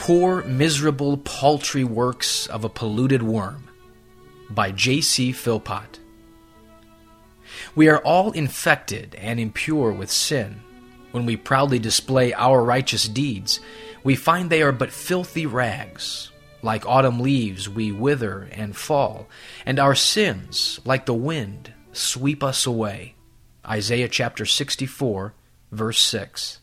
Poor, Miserable, Paltry Works of a Polluted Worm by J.C. Philpot. We are all infected and impure with sin. When we proudly display our righteous deeds, we find they are but filthy rags. Like autumn leaves, we wither and fall, and our sins, like the wind, sweep us away. Isaiah chapter 64, verse 6.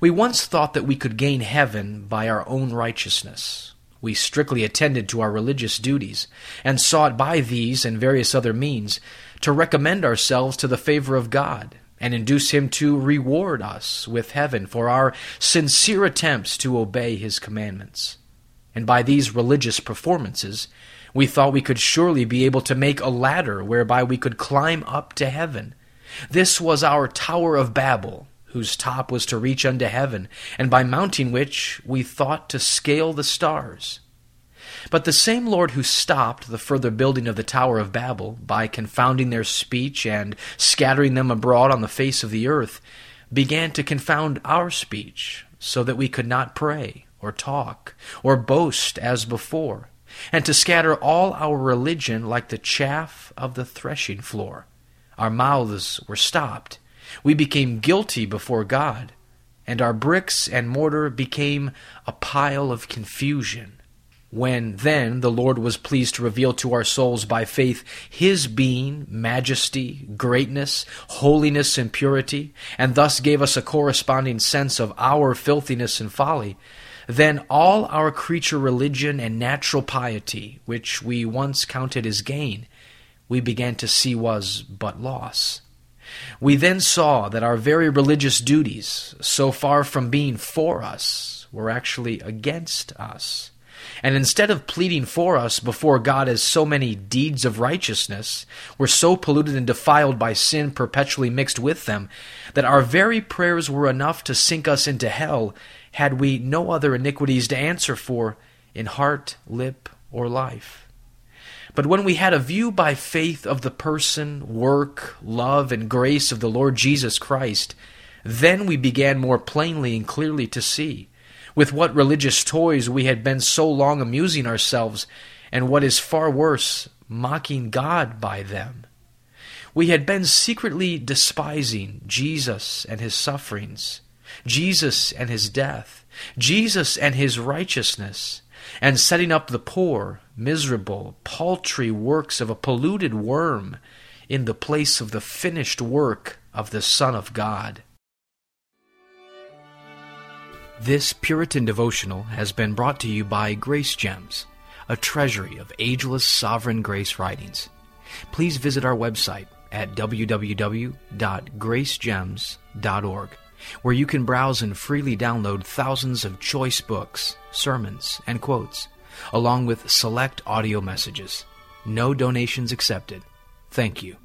We once thought that we could gain heaven by our own righteousness. We strictly attended to our religious duties, and sought by these and various other means to recommend ourselves to the favor of God, and induce Him to reward us with heaven for our sincere attempts to obey His commandments. And by these religious performances, we thought we could surely be able to make a ladder whereby we could climb up to heaven. This was our Tower of Babel, whose top was to reach unto heaven, and by mounting which we thought to scale the stars. But the same Lord who stopped the further building of the Tower of Babel by confounding their speech and scattering them abroad on the face of the earth began to confound our speech, so that we could not pray, or talk, or boast as before, and to scatter all our religion like the chaff of the threshing floor. Our mouths were stopped, we became guilty before God, and our bricks and mortar became a pile of confusion. When then the Lord was pleased to reveal to our souls by faith His being, majesty, greatness, holiness, and purity, and thus gave us a corresponding sense of our filthiness and folly, then all our creature religion and natural piety, which we once counted as gain, we began to see was but loss. We then saw that our very religious duties, so far from being for us, were actually against us. And instead of pleading for us before God as so many deeds of righteousness were so polluted and defiled by sin perpetually mixed with them, that our very prayers were enough to sink us into hell had we no other iniquities to answer for in heart, lip, or life. But when we had a view by faith of the person, work, love, and grace of the Lord Jesus Christ, then we began more plainly and clearly to see with what religious toys we had been so long amusing ourselves, and what is far worse, mocking God by them. We had been secretly despising Jesus and his sufferings, Jesus and his death, Jesus and his righteousness, and setting up the poor, miserable, paltry works of a polluted worm in the place of the finished work of the Son of God. This Puritan devotional has been brought to you by Grace Gems, a treasury of ageless sovereign grace writings. Please visit our website at www.gracegems.org, where you can browse and freely download thousands of choice books, sermons, and quotes along with select audio messages. No donations accepted. Thank you.